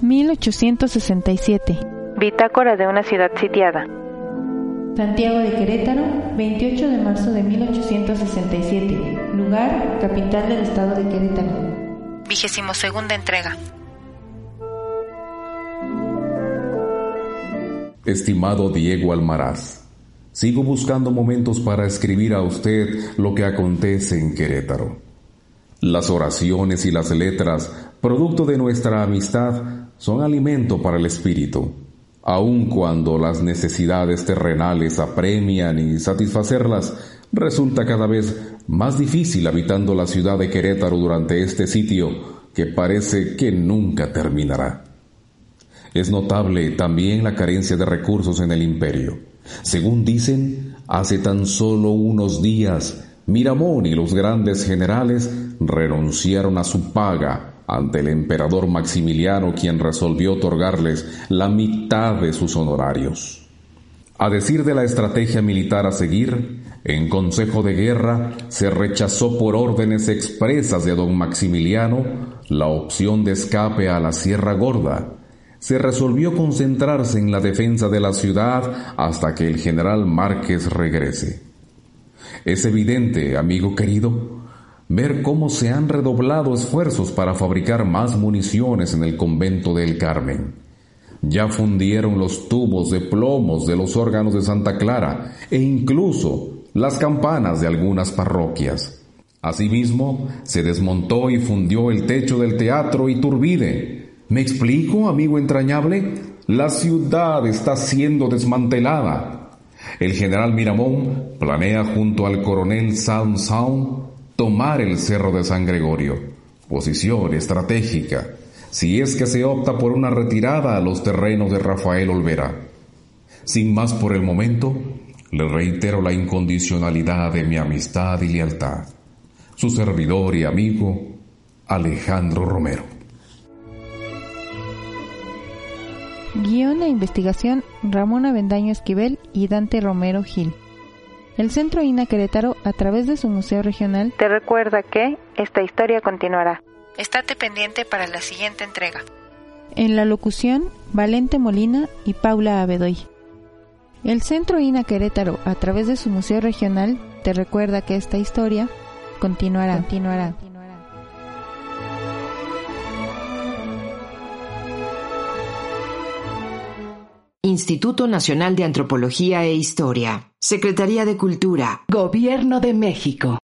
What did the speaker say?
1867. Bitácora de una ciudad sitiada. Santiago de Querétaro, 28 de marzo de 1867. Lugar, capital del estado de Querétaro. Vigésimo segunda entrega. Estimado Diego Almaraz, sigo buscando momentos para escribir a usted lo que acontece en Querétaro. Las oraciones y las letras, producto de nuestra amistad, son alimento para el espíritu, aun cuando las necesidades terrenales apremian y satisfacerlas resulta cada vez más difícil habitando la ciudad de Querétaro durante este sitio que parece que nunca terminará. Es notable también la carencia de recursos en el imperio. Según dicen, hace tan solo unos días, Miramón y los grandes generales renunciaron a su paga ante el emperador Maximiliano, quien resolvió otorgarles la mitad de sus honorarios. A decir de la estrategia militar a seguir, en Consejo de Guerra se rechazó por órdenes expresas de don Maximiliano la opción de escape a la Sierra Gorda, se resolvió concentrarse en la defensa de la ciudad hasta que el general Márquez regrese. Es evidente, amigo querido, ver cómo se han redoblado esfuerzos para fabricar más municiones en el convento del Carmen. Ya fundieron los tubos de plomos de los órganos de Santa Clara e incluso las campanas de algunas parroquias. Asimismo, se desmontó y fundió el techo del teatro Iturbide, ¿Me explico, amigo entrañable? La ciudad está siendo desmantelada. El general Miramón planea junto al coronel Sound tomar el cerro de San Gregorio. Posición estratégica, si es que se opta por una retirada a los terrenos de Rafael Olvera. Sin más por el momento, le reitero la incondicionalidad de mi amistad y lealtad. Su servidor y amigo, Alejandro Romero. Guión e investigación Ramón Avendaño Esquivel y Dante Romero Gil. El Centro INA Querétaro, a través de su Museo Regional, te recuerda que esta historia continuará. Estate pendiente para la siguiente entrega. En la locución, Valente Molina y Paula Abedoy. El Centro INA Querétaro, a través de su Museo Regional, te recuerda que esta historia continuará. continuará. Instituto Nacional de Antropología e Historia, Secretaría de Cultura, Gobierno de México.